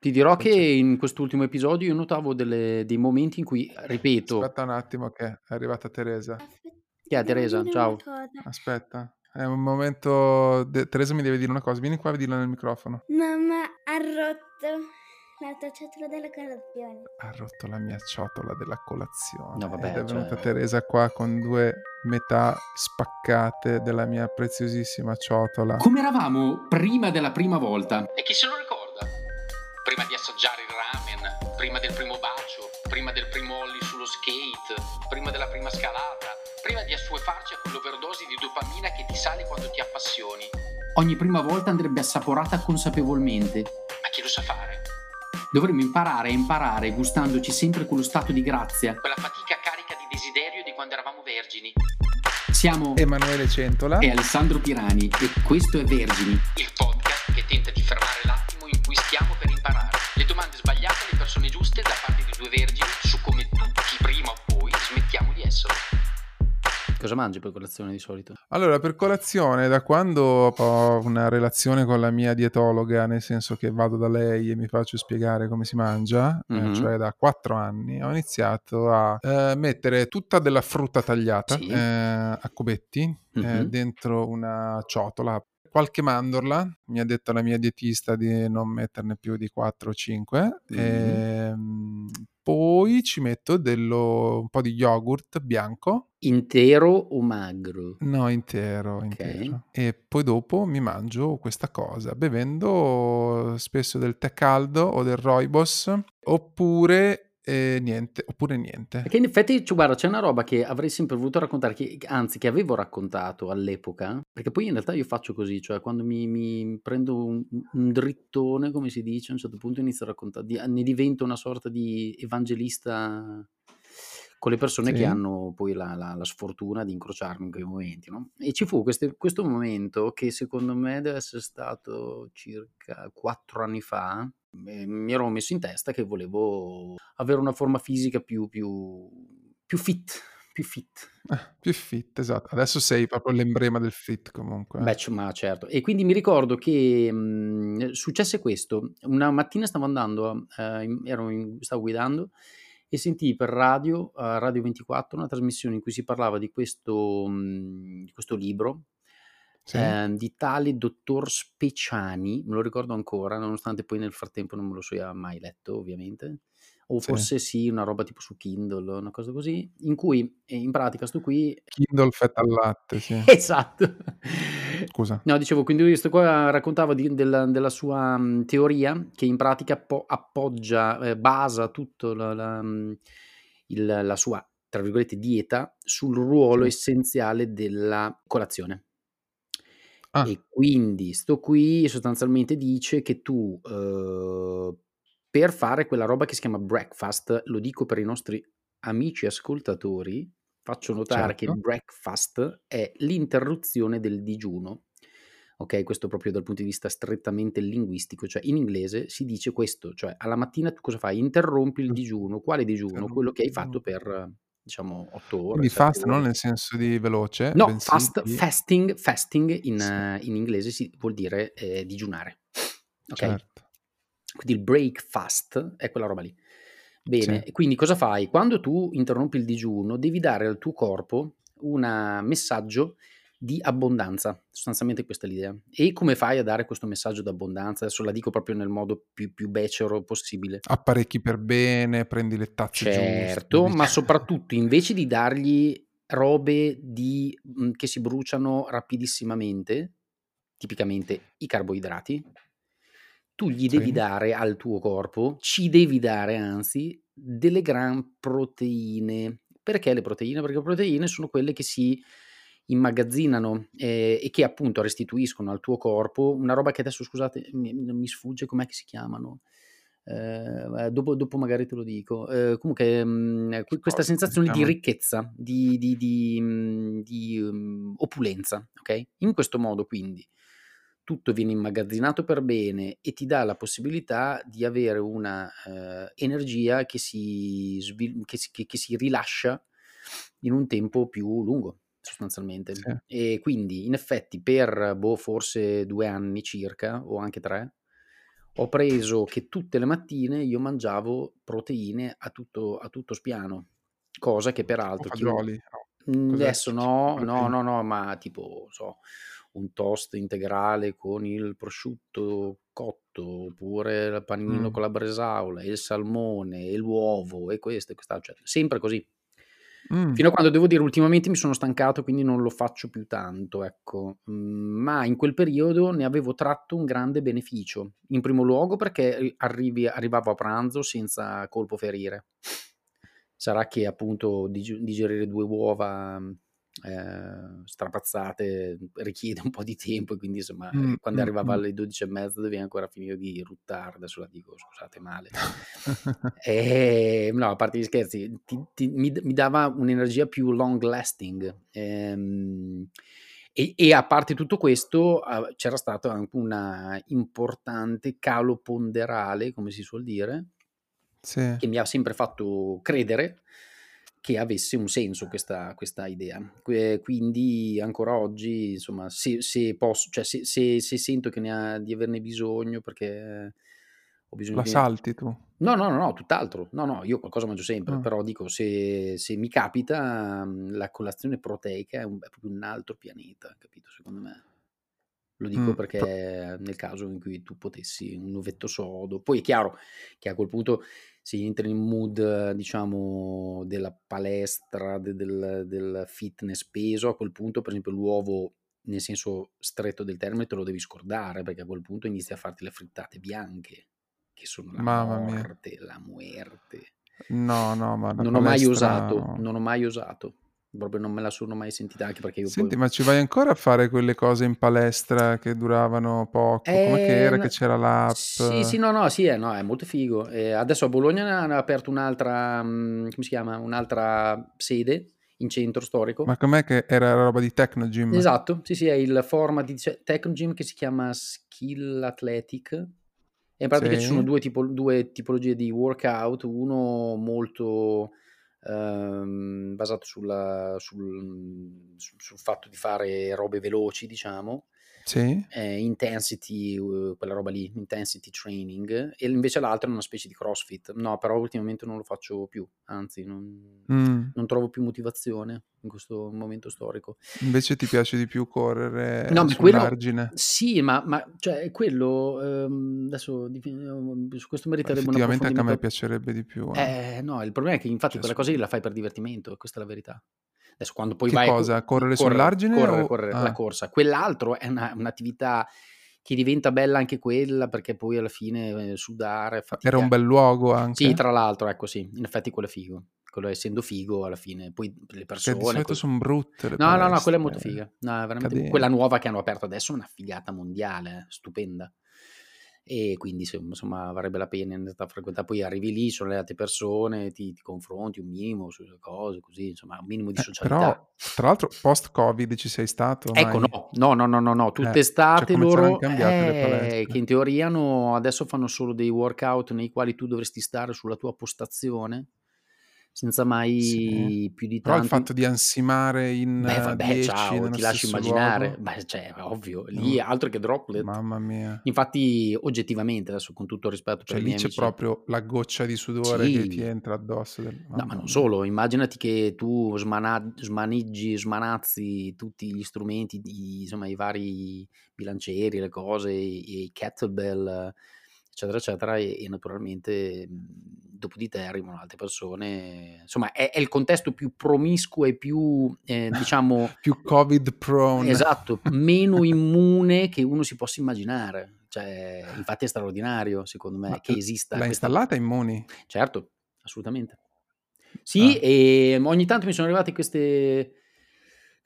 Ti dirò che in quest'ultimo episodio io notavo delle dei momenti in cui, ripeto Aspetta un attimo che è arrivata Teresa. Chi è Teresa? Ciao. Aspetta, è un momento de Teresa mi deve dire una cosa, vieni qua a dirla nel microfono. Mamma ha rotto la tua ciotola della colazione. Ha rotto la mia ciotola della colazione. No, vabbè, Ed è venuta cioè- Teresa qua con due metà spaccate della mia preziosissima ciotola. Come eravamo prima della prima volta? E chi se lo ricorda? Prima di assaggiare il ramen, prima del primo bacio, prima del primo ollie sullo skate, prima della prima scalata, prima di assuefarci a quell'overdose di dopamina che ti sale quando ti appassioni. Ogni prima volta andrebbe assaporata consapevolmente. Ma chi lo sa fare? Dovremmo imparare a imparare gustandoci sempre quello stato di grazia, quella fatica carica di desiderio di quando eravamo vergini. Siamo Emanuele Centola. e Alessandro Pirani e questo è Vergini, il Cosa mangi per colazione di solito? Allora, per colazione, da quando ho una relazione con la mia dietologa, nel senso che vado da lei e mi faccio spiegare come si mangia, eh, Mhm. cioè da quattro anni, ho iniziato a eh, mettere tutta della frutta tagliata Sì. eh, a cubetti Mhm. dentro una ciotola. Qualche mandorla, mi ha detto la mia dietista di non metterne più di 4 o 5. Mhm. Ehm, poi ci metto dello, un po' di yogurt bianco Intero o magro? No, intero, Ok. intero. E poi dopo mi mangio questa cosa, bevendo spesso del tè caldo o del rooibos, oppure eh, niente, oppure niente. Perché in effetti, cioè, guarda, c'è una roba che avrei sempre voluto raccontare, che, anzi, che avevo raccontato all'epoca, perché poi in realtà io faccio così, cioè quando mi, mi prendo un, un drittone, come si dice, a un certo punto inizio a raccontare, ne divento una sorta di evangelista con le persone che Sì. hanno poi la, la- la sfortuna di incrociarmi in quei momenti, no? E ci fu queste- questo momento che secondo me deve essere stato circa quattro anni fa, eh, mi ero messo in testa che volevo avere una forma fisica più, più, più fit, più fit. Eh, più fit, esatto. Adesso sei proprio l'emblema del fit comunque. eh. Beh, ma certo. E quindi mi ricordo che mh, successe questo. Una mattina stavo andando, eh, in- ero in- stavo guidando e sentii per radio, a Radio 24, una trasmissione in cui si parlava di questo, mh, di questo libro Sì? eh, di tale dottor Speciani, me lo ricordo ancora, nonostante poi nel frattempo non me lo sia mai letto, ovviamente. O forse sì, una roba tipo su Kindle, una cosa così, in cui eh, in pratica sto qui Kindle fetta al latte, sì. Esatto. Scusa. No, dicevo, quindi questo qua raccontava di- della, della sua mh, teoria che in pratica appo- appoggia, eh, basa tutto la, la, mh, il- la sua, tra virgolette, dieta sul ruolo Sì. essenziale della colazione. Ah, E quindi sto qui sostanzialmente dice che tu eh, per fare quella roba che si chiama breakfast, lo dico per i nostri amici ascoltatori, faccio notare che il certo. breakfast è l'interruzione del digiuno. Ok, questo proprio dal punto di vista strettamente linguistico, cioè in inglese si dice questo, cioè alla mattina tu cosa fai? Interrompi il digiuno. Quale digiuno? Quello che hai fatto per diciamo 8 ore, Quindi 7 fast non nel senso di veloce, No, fast, di... fasting, fasting in, Sì, in inglese si, vuol dire eh, digiunare. Ok? certo. Quindi il break fast è quella roba lì. Bene, Sì. quindi cosa fai? Quando tu interrompi il digiuno, devi dare al tuo corpo un messaggio di abbondanza. Sostanzialmente questa è l'idea. E come fai a dare questo messaggio di abbondanza? Adesso la dico proprio nel modo più, più becero possibile. Apparecchi per bene, prendi le tazze giuste. Certo, dici- ma soprattutto invece di dargli robe di- che si bruciano rapidissimamente, tipicamente i carboidrati, tu gli devi Sì. dare al tuo corpo, ci devi dare anzi, delle gran proteine. Perché le proteine? Perché le proteine sono quelle che si immagazzinano eh, e che appunto restituiscono al tuo corpo una roba che adesso scusate mi, mi sfugge com'è che si chiamano eh, dopo, dopo magari te lo dico. Eh, comunque, mh, que- questa sensazione di ricchezza, di, di- di, mh, di, um, opulenza, ok? In questo modo, quindi, tutto viene immagazzinato per bene e ti dà la possibilità di avere una eh, energia che si, svil- che, si, che- che si rilascia in un tempo più lungo, sostanzialmente. Sì. E quindi, in effetti, per boh, forse due anni circa, o anche tre, ho preso che tutte le mattine io mangiavo proteine a tutto, a tutto spiano, cosa che O peraltro chi? No. Mhmm, Cos'è? adesso no, no, no, no, ma tipo, so, un toast integrale con il prosciutto cotto, oppure il panino Mh. con la bresaola, il salmone, e l'uovo, e questo e quest'altro, cioè sempre così. Mh. Fino a quando devo dire ultimamente mi sono stancato, quindi non lo faccio più tanto, ecco. Mhmm, ma in quel periodo ne avevo tratto un grande beneficio. In primo luogo perché, ehm, arrivi arrivavo a pranzo senza colpo ferire. Sarà che appunto dig digerire 2 uova, ehm, strapazzate richiede un po' di tempo e quindi insomma, Mh, ehm, quando mh, arrivava mh. alle 12 e mezza dovevi ancora finire di ruttare, adesso la dico scusate male. Ehm, no, a parte gli scherzi, ti ti mi mi dava un'energia più long lasting, ehm, e e a parte tutto questo, c'era stato anche una importante calo ponderale, come si suol dire Sì. che mi ha sempre fatto credere che avesse un senso questa questa idea. Que quindi ancora oggi, insomma, se se posso cioè se se se sento che ne ha di averne bisogno perché ho bisogno La di salti tu? no, no, no, no, tutt'altro. No, no, io qualcosa mangio sempre, Ah. però dico se se mi capita, mhmm, la colazione proteica è un è proprio un altro pianeta, capito, secondo me. Lo dico p perché nel caso in cui tu potessi un ovetto sodo poi è chiaro che a quel punto se entri in mood, diciamo, della palestra, de del del fitness peso, a quel punto per esempio l'uovo, nel senso stretto del termine, te lo devi scordare, perché a quel punto inizi a farti le frittate bianche, che sono la Mamma mia. morte, la muerte. No, no, ma Non ho mai no. non ho mai osato. Proprio non me la sono mai sentita, anche perché io Senti, poi ma ci vai ancora a fare quelle cose in palestra che duravano poco? Com'è che era che Ehm, c'era l'app? sì, sì, no, no, sì, eh, no, è molto figo. Ehm, adesso a Bologna hanno aperto un'altra, mhmm, come si chiama, un'altra sede in centro storico. Ma com'è che era roba di Technogym? Esatto, sì, sì, è il format di ce Technogym che si chiama Skill Athletic e in pratica ci sono Sì. 2 tipo 2 tipologie di workout, uno molto, ehm, basato sulla sul mhmm, su sul fatto di fare robe veloci, diciamo, Sì. ehm, intensity, uhm, quella roba lì, intensity training, e invece l'altro è una specie di CrossFit. No, però ultimamente non lo faccio più, anzi non Mh. non trovo più motivazione in questo momento storico. Invece ti piace di più correre No, ma quello sull'argine? sì, ma ma cioè quello, ehm, adesso uhm, su questo meriterebbe un effettivamente anche a me piacerebbe di più, eh. eh, no, il problema è che infatti Cioè quella cosa lì la fai per divertimento, questa è la verità. Adesso quando poi Che vai cosa? Correre correre, sull'argine correre, o correre, la ah. corsa. Quell'altro è una un'attività che diventa bella anche quella, perché poi alla fine, ehm, sudare, Era un fatica bel luogo sì, anche? tra l'altro, ecco sì, in effetti quello è figo. Quello essendo figo alla fine poi le di persone solito col son brutte le no, no, no, quella è molto palestre, figa. No, veramente quella nuova che hanno aperto adesso è una figata mondiale, eh, stupenda. E quindi insomma varrebbe la pena andare a frequentare. Poi arrivi lì, sono le altre persone, ti ti confronti un minimo sulle cose, così, insomma, un minimo di Eh, socialità. però tra l'altro post Covid ci sei stato Ecco mai? no, no, no, no, no, no, Eh, tutt'estate cioè come saran loro cambiate le eh, palestre? che in teoria hanno adesso fanno solo dei workout nei quali tu dovresti stare sulla tua postazione, senza Sì. mai più di Però il tanto fatto di ansimare in Beh, vabbè, 10 ciao, ti lascio immaginare. Beh, cioè, ovvio, lì altro che droplet. Mamma mia. Infatti, oggettivamente, adesso con tutto il rispetto per Cioè i lì c'è amici proprio la goccia di sudore che ti Sì. entra addosso del No, ma non solo, immaginati che tu smana smaniggi, smanazzi tutti gli strumenti di insomma, i vari bilancieri, le cose, i i kettlebell, eccetera, eccetera, e e naturalmente, mhmm, dopo di te arrivano altre persone. Insomma, è è il contesto più promiscuo e più, ehm, diciamo Più Covid prone. esatto, meno immune che uno si possa immaginare. Cioè, infatti è straordinario secondo me Ma che esista l'hai questa installata Immuni? Certo, assolutamente. Sì, Ah. ehm, ogni tanto mi sono arrivate queste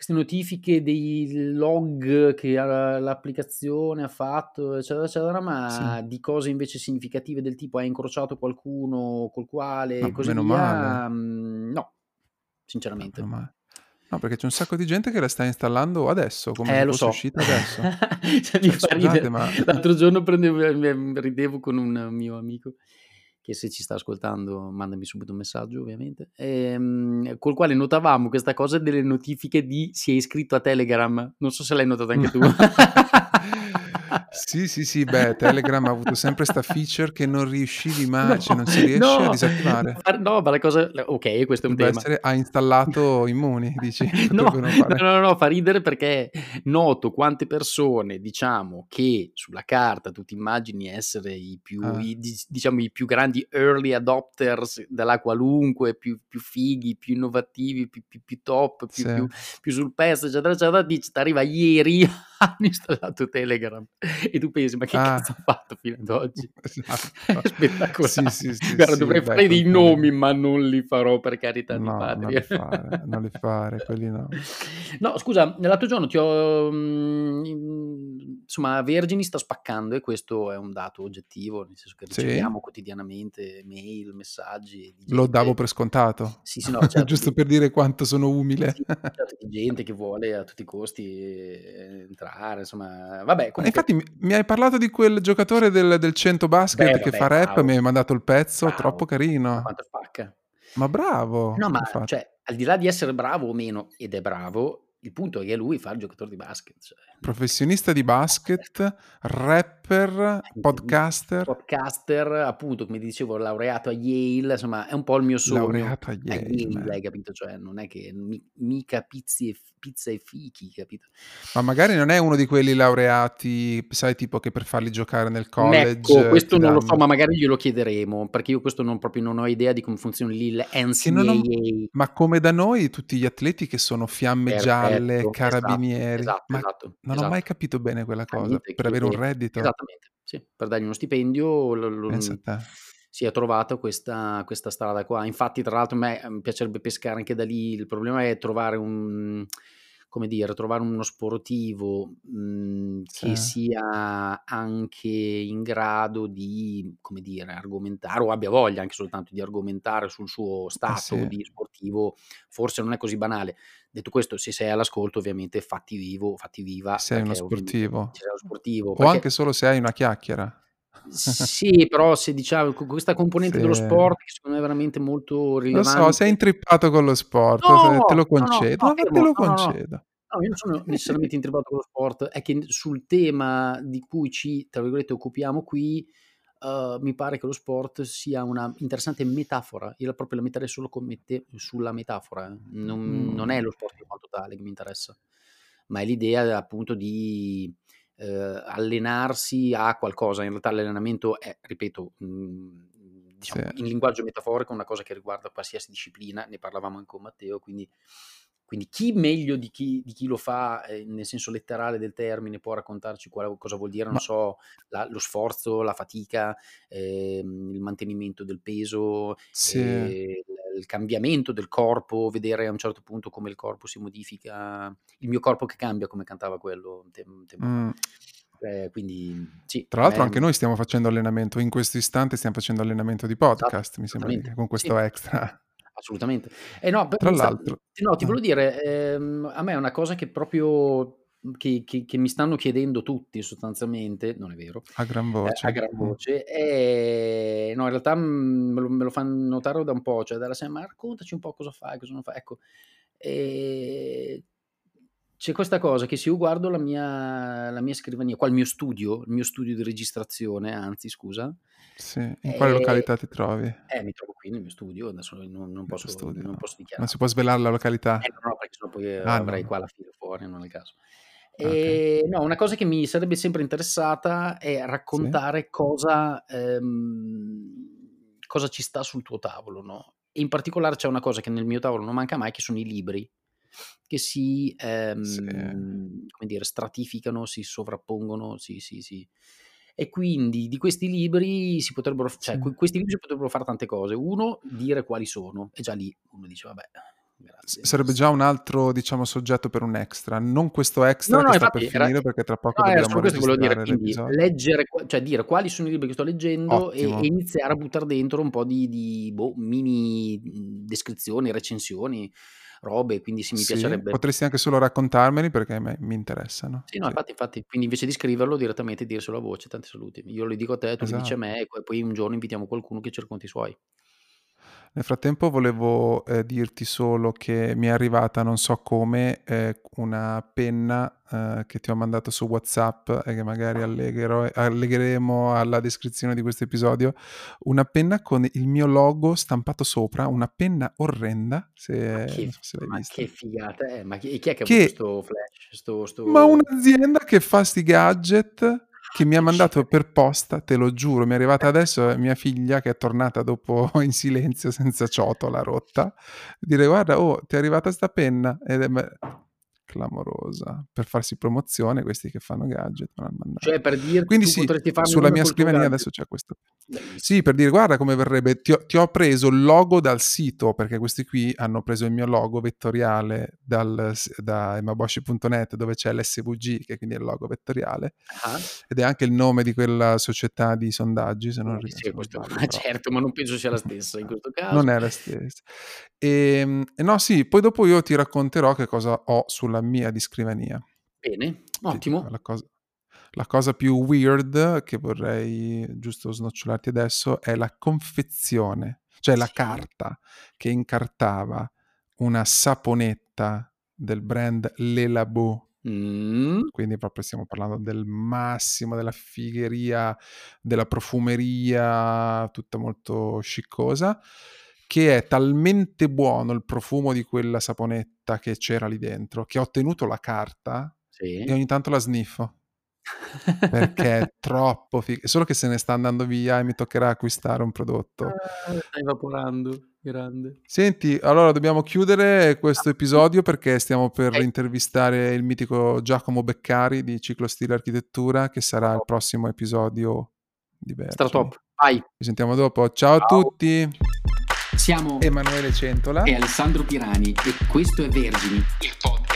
queste notifiche dei log che a l'applicazione ha fatto, eccetera, eccetera, Sì. ma di cose invece significative del tipo: "Hai incrociato qualcuno col quale" No, così meno via, male. mhmm, no, No, sinceramente. male. No, perché c'è un sacco di gente che la sta installando adesso, come Eh, lo fosse so. uscita adesso. Cioè, Cioè scusate, ma L'altro giorno prendevo ridevo con un mio amico, che se ci sta ascoltando mandami subito un messaggio ovviamente, ehm, col quale notavamo questa cosa delle notifiche di: "Si è iscritto a Telegram". Non so se l'hai notato anche tu. Sì, sì, sì, beh, Telegram ha avuto sempre 'sta feature che non riuscivi mai cioè No, non si riesce a no, disattivare. ma no, ma la cosa okay, questo è un Dovrebbe tema. essere ha installato Immuni, dici? No, no, no, no, fa ridere perché noto quante persone, diciamo, che sulla carta tu ti immagini essere i più Ah. i dic diciamo i più grandi early adopters della qualunque, più più fighi, più innovativi, più più più top, più Sì. più più sul pezzo, eccetera, eccetera, dici t'arriva ieri, hanno installato Telegram e tu pensi: "Ma che Ah. cazzo ha fatto fino ad oggi?" Esatto. Spettacolare. Sì, sì, sì, Guarda dovrei beh, fare dei nomi, ma non li farò per carità di No, non patria. li fare, non li fare, quelli no. No, scusa, l'altro giorno ti ho mhmm, in insomma Vergini sta spaccando e questo è un dato oggettivo, nel senso che Sì? riceviamo quotidianamente mail, messaggi Lo davo per scontato. Sì, sì, no, certo, Giusto per dire quanto sono umile. sì, certo, di gente che vuole a tutti i costi, ehm, entrare, insomma vabbè comunque infatti mi hai parlato di quel giocatore del del 100 basket Beh, che vabbè, fa rap, bravo. mi hai mandato il pezzo, Bravo. troppo carino. quanto spacca. Ma bravo, No, ma cioè, al di là di essere bravo o meno, ed è bravo, il punto è che lui fa il giocatore di basket, cioè Professionista di basket, rapper, podcaster. podcaster, appunto, come dicevo, laureato a Yale, insomma, è un po' il mio sogno. Laureato a A Yale. Yale, hai capito? Cioè, non è che mi mica pizzi e pizza e fichi, capito? Ma magari non è uno di quelli laureati, sai, tipo che per farli giocare nel Ecco, college questo ti non lo so, danno ma magari glielo chiederemo, perché io questo non proprio non ho idea di come Che non ho ma come da noi tutti gli atleti che sono fiamme gialle, Perfetto, esatto, carabinieri, esatto, ma esatto, non ho mai esatto. capito bene quella cosa, niente, per avere un reddito. esattamente, sì, per dargli uno stipendio lo lo te. si è trovata questa questa strada qua. Infatti, tra l'altro a me, ehm, piacerebbe pescare anche da lì, il problema è trovare un come dire, trovare uno sportivo, mhmm, che Sì. sia anche in grado di, come dire, argomentare o abbia voglia anche soltanto di argomentare sul suo Eh stato sì. di sportivo, forse non è così banale. Detto questo, se sei all'ascolto ovviamente fatti vivo fatti viva, Sei uno sportivo. se sei uno sportivo, O perché anche solo se hai una chiacchiera. Sì, però se diciamo questa componente dello Sì. sport che secondo me è veramente molto Lo so, sei rilevante intrippato con lo sport, No, te lo no, no, concedo, no, ma te fermo, lo concedo. No, io non sono necessariamente intrippato con lo sport, è che sul tema di cui ci, tra virgolette, "occupiamo" qui, uhm, mi pare che lo sport sia una interessante metafora. Io la proprio la metterei solo come te sulla metafora, eh. Non non è Mhmm lo sport in quanto tale che mi interessa, ma è l'idea appunto di, ehm, allenarsi a qualcosa. In realtà l'allenamento è, ripeto, mhmm, diciamo Sì. in linguaggio metaforico, una cosa che riguarda qualsiasi disciplina, ne parlavamo anche con Matteo, quindi quindi chi meglio di chi di chi lo fa, ehm, nel senso letterale del termine, può raccontarci qual cosa vuol dire, non Ma so, la lo sforzo, la fatica, ehm, il mantenimento del peso, Sì. ehm, il cambiamento del corpo, vedere a un certo punto come il corpo si modifica, "Il mio corpo che cambia", come cantava quello tem tempo fa. Mh. Ehm, quindi sì, Tra l'altro me anche noi stiamo facendo allenamento, in questo istante stiamo facendo allenamento di Esatto, podcast, mi sembra assolutamente. con Sì. questo extra. Assolutamente. Eh no, Tra l'altro no, ti ah. volevo dire, ehm, a me è una cosa che proprio che che che mi stanno chiedendo tutti sostanzialmente, non è vero, A gran ehm, voce, a gran voce, ehm, no in realtà, mhmm, me lo me lo fan notare da un po', cioè dalla sema: "Ma raccontaci un po' cosa fai, cosa non fai." Ecco, ehm, c'è questa cosa che se io guardo la mia la mia scrivania, qua il mio studio, il mio studio di registrazione, anzi scusa, Sì, in quale ehm località ti trovi? eh, mi trovo qui nel mio studio, adesso non non posso studio. non posso Non si può svelar la Eh località? no, no, perché sennò poi, Ah, avrei no. qua la fila fuori, non è il caso. Ah, okay. No, una cosa che mi sarebbe sempre interessata è Sì. raccontare cosa ehm, cosa ci sta sul tuo tavolo, no, e in particolare c'è una cosa che nel mio tavolo non manca mai, che sono i libri, che si, Sì. ehm, come dire, stratificano, si sovrappongono, si si si e quindi di questi libri si potrebbero cioè Sì. que questi libri si potrebbero fare tante cose. 1, dire quali sono e già lì uno dice: "Vabbè, grazie." sarebbe già un altro, diciamo, soggetto per un extra, non questo No, extra no, che sta per infatti era finire perché tra poco no, dobbiamo questo volevo dire, quindi leggere cioè dire quali sono i libri che sto leggendo e e iniziare a buttar dentro un po' di di boh, mini, descrizioni, recensioni, robe, quindi sì, mi Sì, piacerebbe. potresti anche solo raccontarmeli perché mi interessano. Sì, no, Sì. infatti, infatti. Quindi invece di scriverlo direttamente dirselo a voce, tanti saluti. Io lo dico a te, tu li dici a Esatto. me e poi poi un giorno invitiamo qualcuno che ci racconti i suoi. Nel frattempo volevo eh, dirti solo che mi è arrivata, non so come, eh, una penna eh, che ti ho mandato su WhatsApp e che magari allegherò- allegheremo alla descrizione di questo episodio. Una penna con il mio logo stampato sopra, una penna orrenda, se, Ma che, so se l'hai ma vista. che figata è? Ma chi, chi è che ha Che- avuto sto flash? Sto, sto... Ma un'azienda che fa sti gadget che mi ha mandato per posta, te lo giuro, mi è arrivata adesso mia figlia che è tornata dopo in silenzio senza ciotola rotta, dire guarda, oh, ti è arrivata sta penna ed è clamorosa per farsi promozione questi che fanno gadget. Cioè, per dirti, Quindi sì, sulla mia scrivania gadget. adesso c'è questo. Sì, per dire guarda come verrebbe, ti ho, ti ho preso il logo dal sito, perché questi qui hanno preso il mio logo vettoriale dal, da emaboshi.net dove c'è l'SVG, che quindi è il logo vettoriale, Ah, ed è anche il nome di quella società di sondaggi, se non, sì, ri- sì, questo- ma certo, ma non penso sia la stessa in questo caso. Non è la stessa. E, e no, sì, poi dopo io ti racconterò che cosa ho sulla mia di scrivania. Bene, Ti- ottimo. La cosa, la cosa più weird che vorrei giusto snocciolarti adesso è la confezione, cioè la carta che incartava una saponetta del brand Le Labo. Mm, Quindi proprio stiamo parlando del massimo della figheria, della profumeria, tutta molto sciccosa, che è talmente buono il profumo di quella saponetta che c'era lì dentro, che ho tenuto la carta sì. e ogni tanto la sniffo perché è troppo figo. Solo che se ne sta andando via e mi toccherà acquistare un prodotto. Ah, sta evaporando, grande. Senti, allora dobbiamo chiudere questo episodio perché stiamo per Ok. intervistare il mitico Giacomo Beccari di Ciclo Stile Architettura, che sarà il prossimo episodio di Vergini. Stratop, vai. Ci sentiamo dopo. Ciao, a Ciao. tutti. Siamo Emanuele Centola. e Alessandro Pirani e questo è Vergini, il podcast